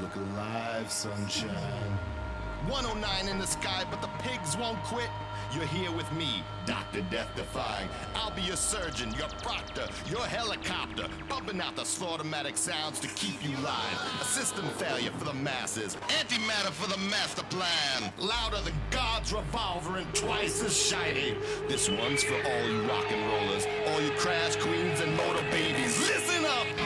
Look alive, sunshine. 109 in the sky, but the pigs won't quit. You're here with me, Dr. Death Defying. I'll be your surgeon, your proctor, your helicopter, bumping out the slaughtermatic sounds to keep you live. A system failure for the masses, antimatter for the master plan. Louder than God's revolver and twice as shiny. This one's for all you rock and rollers, all you crash queens and motor babies. Listen up!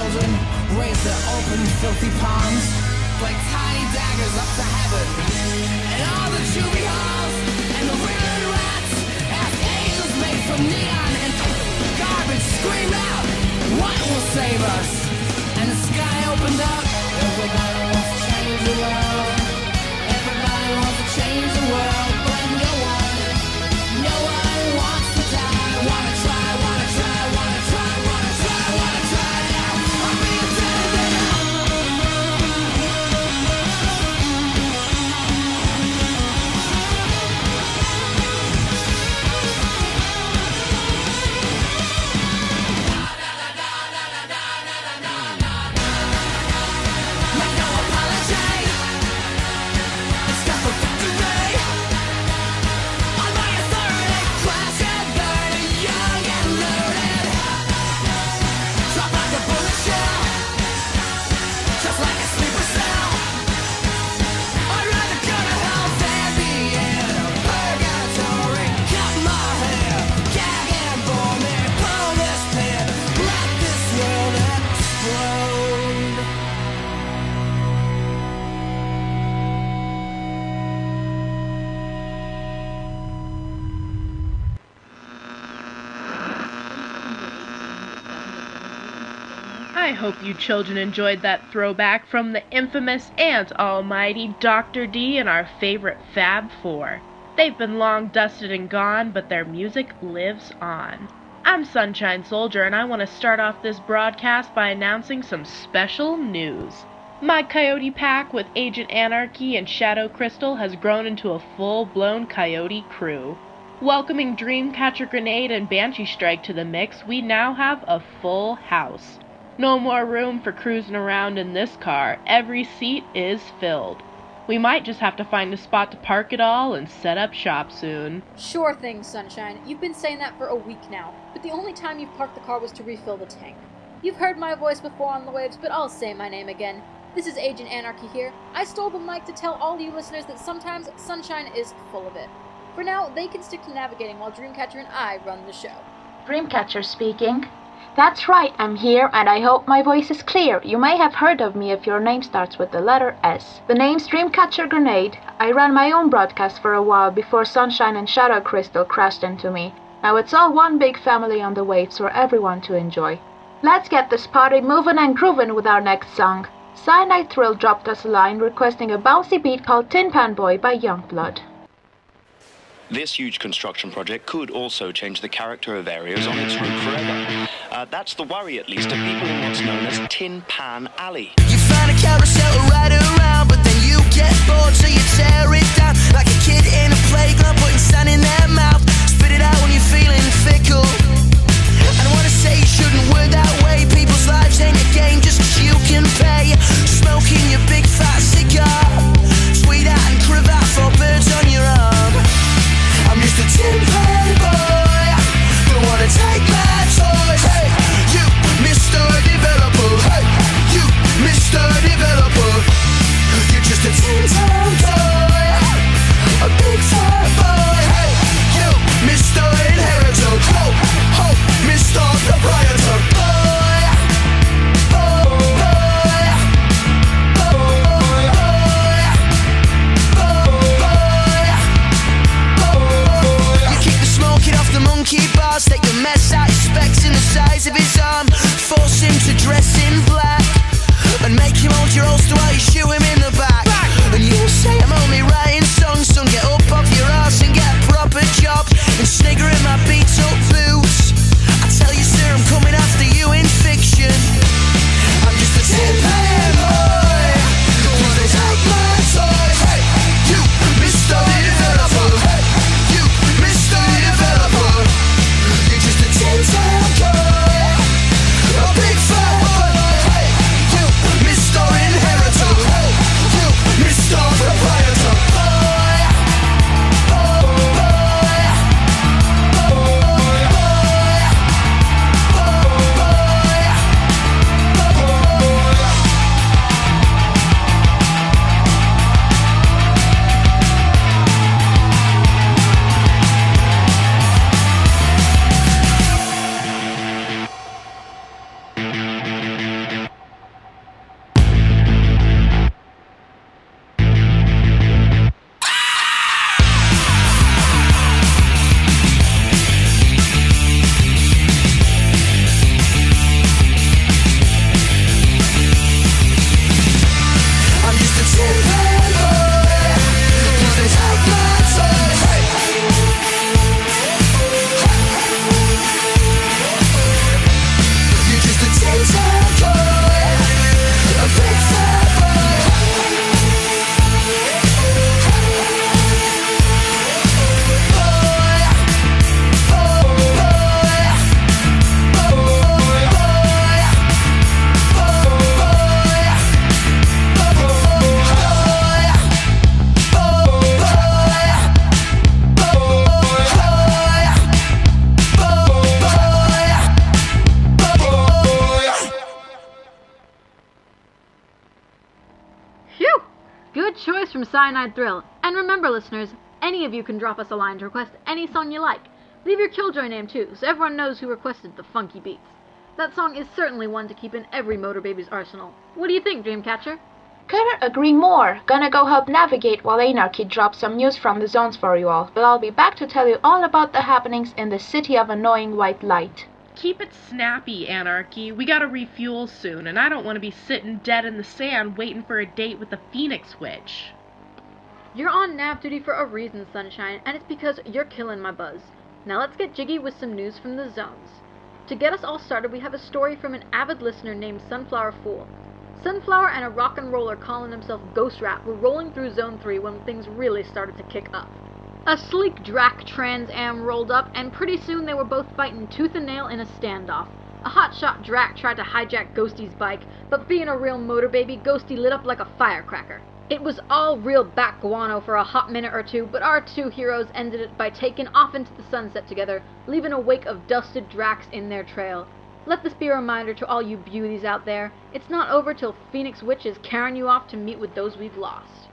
Children raise their open, filthy palms like tiny daggers up to heaven. And all the juvie halls and the weird rats ask angels made from neon and garbage scream out, what will save us? And the sky opened up. Everybody wants to change hope you children enjoyed that throwback from the infamous and almighty Dr. D and our favorite Fab Four. They've been long dusted and gone, but their music lives on. I'm Sunshine Soldier, and I want to start off this broadcast by announcing some special news. My Coyote pack with Agent Anarchy and Shadow Crystal has grown into a full blown Coyote crew. Welcoming Dreamcatcher Grenade and Banshee Strike to the mix, we now have a full house. No more room for cruising around in this car. Every seat is filled. We might just have to find a spot to park it all and set up shop soon. Sure thing, Sunshine. You've been saying that for a week now, but the only time you've parked the car was to refill the tank. You've heard my voice before on the waves, but I'll say my name again. This is Agent Anarchy here. I stole the mic to tell all you listeners that sometimes Sunshine is full of it. For now, they can stick to navigating while Dreamcatcher and I run the show. Dreamcatcher speaking. That's right, I'm here, and I hope my voice is clear. You may have heard of me if your name starts with the letter S. The name's Dreamcatcher Grenade. I ran my own broadcast for a while before Sunshine and Shadow Crystal crashed into me. Now it's all one big family on the waves for everyone to enjoy. Let's get this party moving and grooving with our next song. Cyanide Thrill dropped us a line requesting a bouncy beat called Tin Pan Boy by Yungblud. This huge construction project could also change the character of areas on its route forever. Uh, that's the worry, at least, of people in what's known as Tin Pan Alley. You find a carousel to ride around, but then you get bored, so you tear it down like a kid in a playground, putting sand in their mouth. Spit it out when you're feeling fickle. I don't wanna say you shouldn't work that way. People's lives ain't a game just 'cause you can pay. Smoking your big fat cigar, sweetheart and cravat for birds choice from Thrill. And remember, listeners, any of you can drop us a line to request any song you like. Leave your Killjoy name too, so everyone knows who requested the funky beats. That song is certainly one to keep in every Motor Baby's arsenal. What do you think, Dreamcatcher? Couldn't agree more. Gonna go help navigate while Anarchy drops some news from the zones for you all, but I'll be back to tell you all about the happenings in the city of annoying white light. Keep it snappy, Anarchy. We gotta refuel soon, and I don't want to be sitting dead in the sand waiting for a date with the Phoenix Witch. You're on nav duty for a reason, Sunshine, and it's because you're killing my buzz. Now let's get jiggy with some news from the zones. To get us all started, we have a story from an avid listener named Sunflower Fool. Sunflower and a rock and roller calling himself Ghost Rat were rolling through Zone 3 when things really started to kick up. A sleek Drac Trans Am rolled up, and pretty soon they were both fighting tooth and nail in a standoff. A hotshot Drac tried to hijack Ghosty's bike, but being a real motor baby, Ghosty lit up like a firecracker. It was all real back guano for a hot minute or two, but our two heroes ended it by taking off into the sunset together, leaving a wake of dusted Dracs in their trail. Let this be a reminder to all you beauties out there it's not over till Phoenix Witch is carrying you off to meet with those we've lost.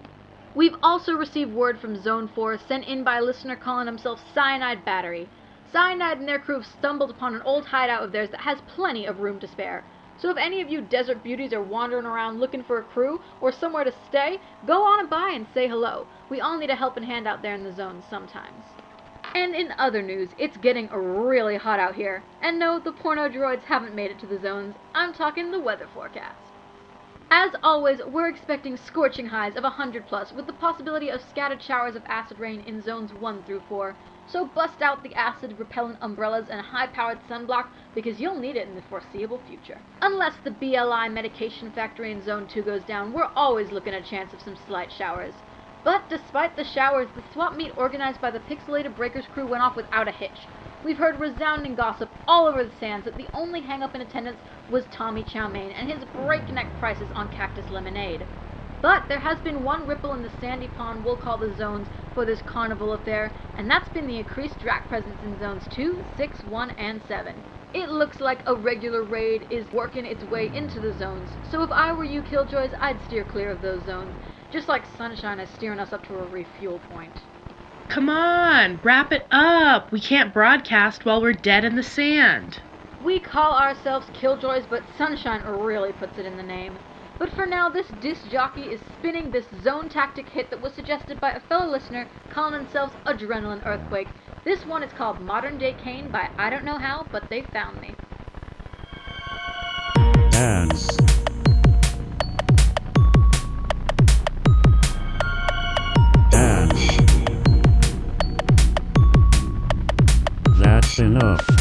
We've also received word from Zone 4 sent in by a listener calling himself Cyanide Battery. Cyanide and their crew have stumbled upon an old hideout of theirs that has plenty of room to spare. So if any of you desert beauties are wandering around looking for a crew or somewhere to stay, go on and by and say hello. We all need a helping hand out there in the zones sometimes. And in other news, it's getting really hot out here. And no, the porno droids haven't made it to the zones. I'm talking the weather forecast. As always, we're expecting scorching highs of 100 plus, with the possibility of scattered showers of acid rain in zones 1 through 4. So bust out the acid repellent umbrellas and high powered sunblock because you'll need it in the foreseeable future. Unless the BLI medication factory in zone 2 goes down, we're always looking at a chance of some slight showers. But despite the showers, the swap meet organized by the Pixelated Breakers crew went off without a hitch. We've heard resounding gossip all over the sands that the only hang-up in attendance was Tommy Chow and his breakneck prices on Cactus Lemonade. But there has been one ripple in the sandy pond we'll call the zones for this carnival affair, and that's been the increased Drac presence in zones 2, 6, 1, and 7. It looks like a regular raid is working its way into the zones, so if I were you Killjoys, I'd steer clear of those zones, just like Sunshine is steering us up to a refuel point. Come on, wrap it up. We can't broadcast while we're dead in the sand. We call ourselves Killjoys, but Sunshine really puts it in the name. But for now, this disc jockey is spinning this zone tactic hit that was suggested by a fellow listener calling themselves Adrenaline Earthquake. This one is called Modern Day Cain by I don't know how, but they found me. Dance. Dance. That's enough.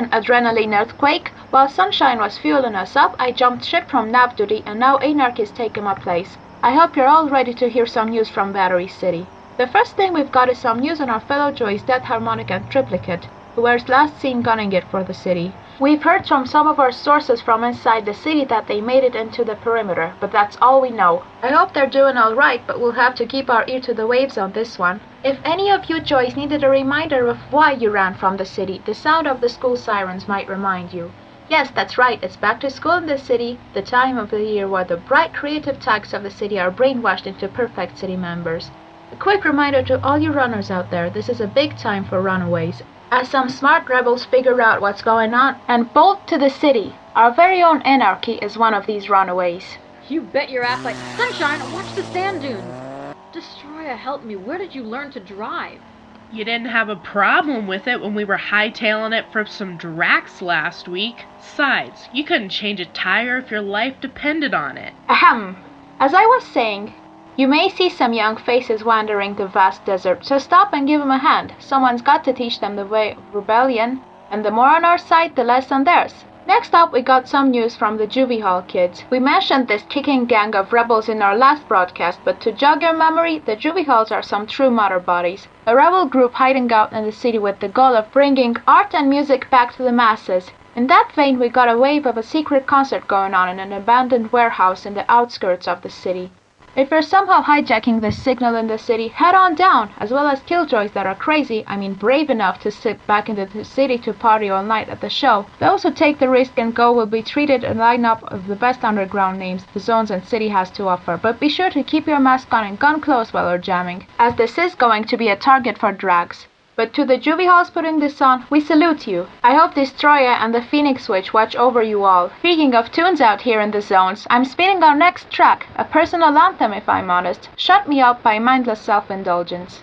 Suggestion, Adrenaline Earthquake. While Sunshine was fueling us up, I jumped ship from nav duty and now Anarch is taking my place. I hope you're all ready to hear some news from Battery City. The first thing we've got is some news on our fellow Joy's Death Harmonic and Triplicate, who were last seen gunning it for the city. We've heard from some of our sources from inside the city that they made it into the perimeter, but that's all we know. I hope they're doing alright, but we'll have to keep our ear to the waves on this one. If any of you Joys needed a reminder of why you ran from the city, the sound of the school sirens might remind you. Yes, that's right, it's back to school in the city, the time of the year where the bright creative types of the city are brainwashed into perfect city members. A quick reminder to all you runners out there this is a big time for runaways, as some smart rebels figure out what's going on and bolt to the city. Our very own Anarchy is one of these runaways. You bet your ass like Sunshine, watch the sand dunes. Destroya, help me. Where did you learn to drive? You didn't have a problem with it when we were hightailing it for some Dracs last week. Besides, you couldn't change a tire if your life depended on it. Ahem. As I was saying, you may see some young faces wandering the vast desert, so stop and give 'em a hand. Someone's got to teach them the way of rebellion, and the more on our side, the less on theirs. Next up, we got some news from the Juvie Hall kids. We mentioned this kicking gang of rebels in our last broadcast, but to jog your memory, the Juvie Halls are some true mother bodies. A rebel group hiding out in the city with the goal of bringing art and music back to the masses. In that vein, we got a wave of a secret concert going on in an abandoned warehouse in the outskirts of the city. If you're somehow hijacking the signal in the city, head on down, as well as killjoys that are crazy, I mean brave enough to sit back in the city to party all night at the show. Those who take the risk and go will be treated a lineup of the best underground names the zones and city has to offer, but be sure to keep your mask on and gun close while you're jamming, as this is going to be a target for Dracs. But to the Juvie Halls putting this on, we salute you. I hope Destroya and the Phoenix Witch watch over you all. Speaking of tunes out here in the zones, I'm spinning our next track, a personal anthem if I'm honest. Shut Me Up by Mindless Self Indulgence.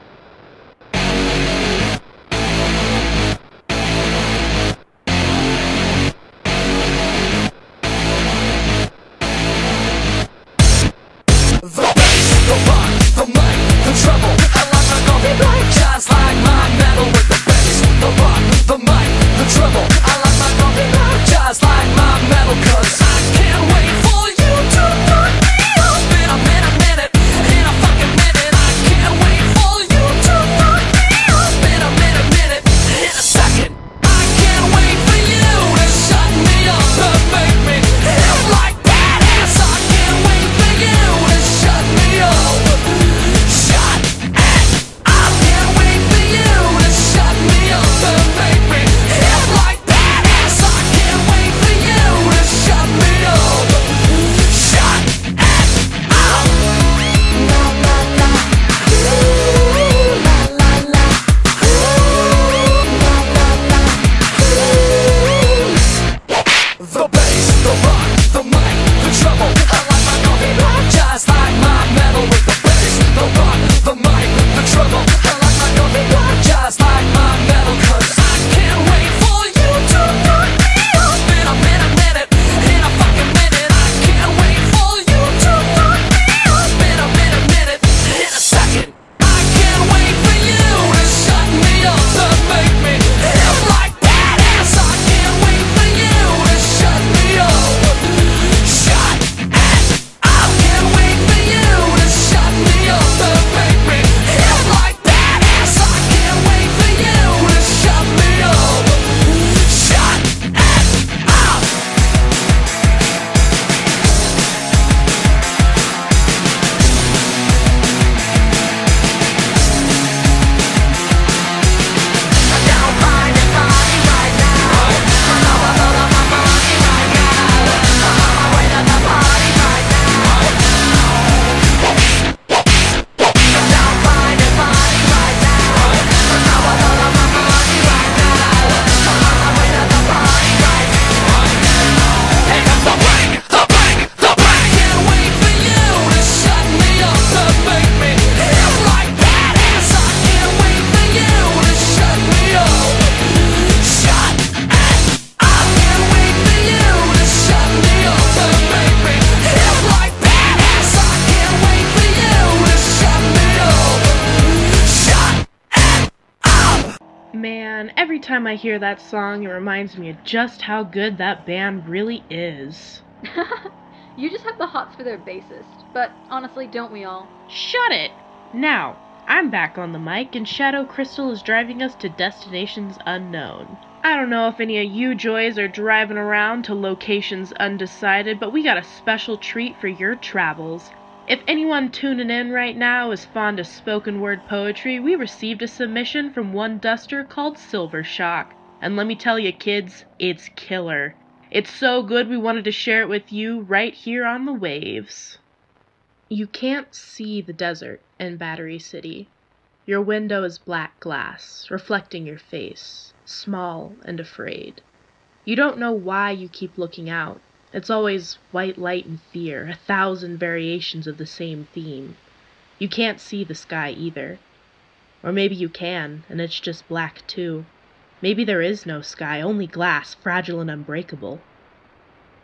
With the bass, the rock, the mic, the treble. Time I hear that song, it reminds me of just how good that band really is. you just have the hots for their bassist, but honestly, don't we all? Shut it! Now, I'm back on the mic, and Shadow Crystal is driving us to destinations unknown. I don't know if any of you joys are driving around to locations undecided, but we got a special treat for your travels. If anyone tuning in right now is fond of spoken word poetry, we received a submission from one duster called Silver Shock. And let me tell you, kids, it's killer. It's so good we wanted to share it with you right here on the waves. You can't see the desert in Battery City. Your window is black glass, reflecting your face, small and afraid. You don't know why you keep looking out. It's always white light and fear, a thousand variations of the same theme. You can't see the sky either. Or maybe you can, and it's just black too. Maybe there is no sky, only glass, fragile and unbreakable.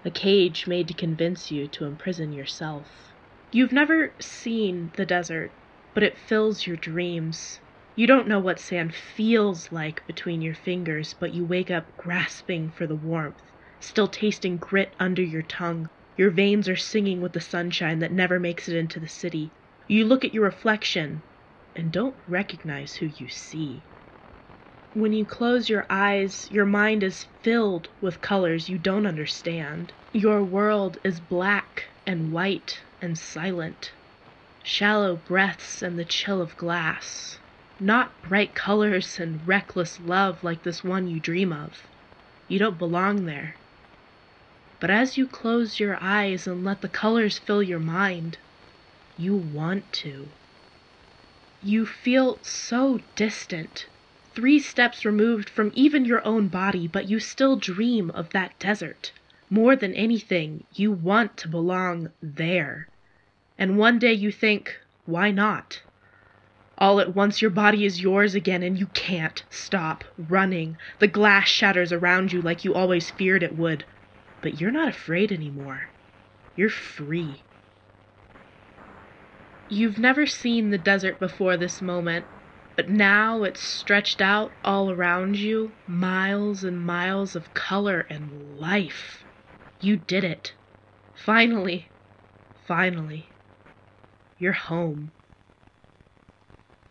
A cage made to convince you to imprison yourself. You've never seen the desert, but it fills your dreams. You don't know what sand feels like between your fingers, but you wake up grasping for the warmth, still tasting grit under your tongue. Your veins are singing with the sunshine that never makes it into the city. You look at your reflection and don't recognize who you see. When you close your eyes, your mind is filled with colors you don't understand. Your world is black and white and silent. Shallow breaths and the chill of glass. Not bright colors and reckless love like this one you dream of. You don't belong there. But as you close your eyes and let the colors fill your mind, you want to. You feel so distant, three steps removed from even your own body, but you still dream of that desert. More than anything, you want to belong there. And one day you think, why not? All at once your body is yours again and you can't stop running. The glass shatters around you like you always feared it would. But you're not afraid anymore. You're free. You've never seen the desert before this moment, but now it's stretched out all around you, miles and miles of color and life. You did it. Finally. Finally. You're home.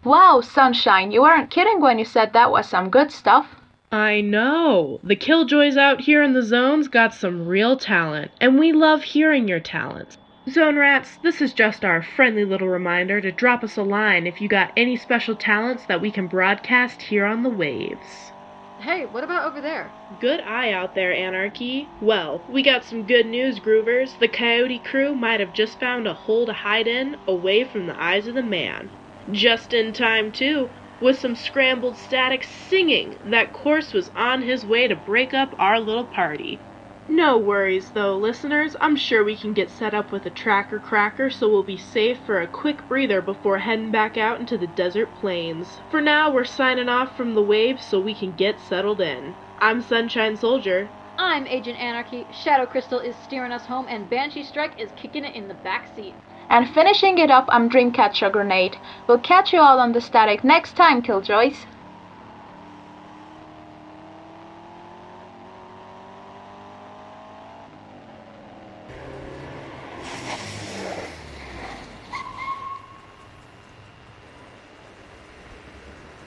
Wow, Sunshine, you weren't kidding when you said that was some good stuff. I know. The Killjoys out here in the zones got some real talent, and we love hearing your talents. Zone Rats, this is just our friendly little reminder to drop us a line if you got any special talents that we can broadcast here on the waves. Hey, what about over there? Good eye out there, Anarchy. Well, we got some good news, Groovers. The Coyote crew might have just found a hole to hide in, away from the eyes of the man. Just in time, too, with some scrambled static singing that Korse was on his way to break up our little party. No worries though, listeners. I'm sure we can get set up with a tracker cracker so we'll be safe for a quick breather before heading back out into the desert plains. For now, we're signing off from the waves so we can get settled in. I'm Sunshine Soldier. I'm Agent Anarchy, Shadow Crystal is steering us home, and Banshee Strike is kicking it in the back seat. And finishing it up, I'm Dreamcatcher Grenade. We'll catch you all on the static next time, Killjoys.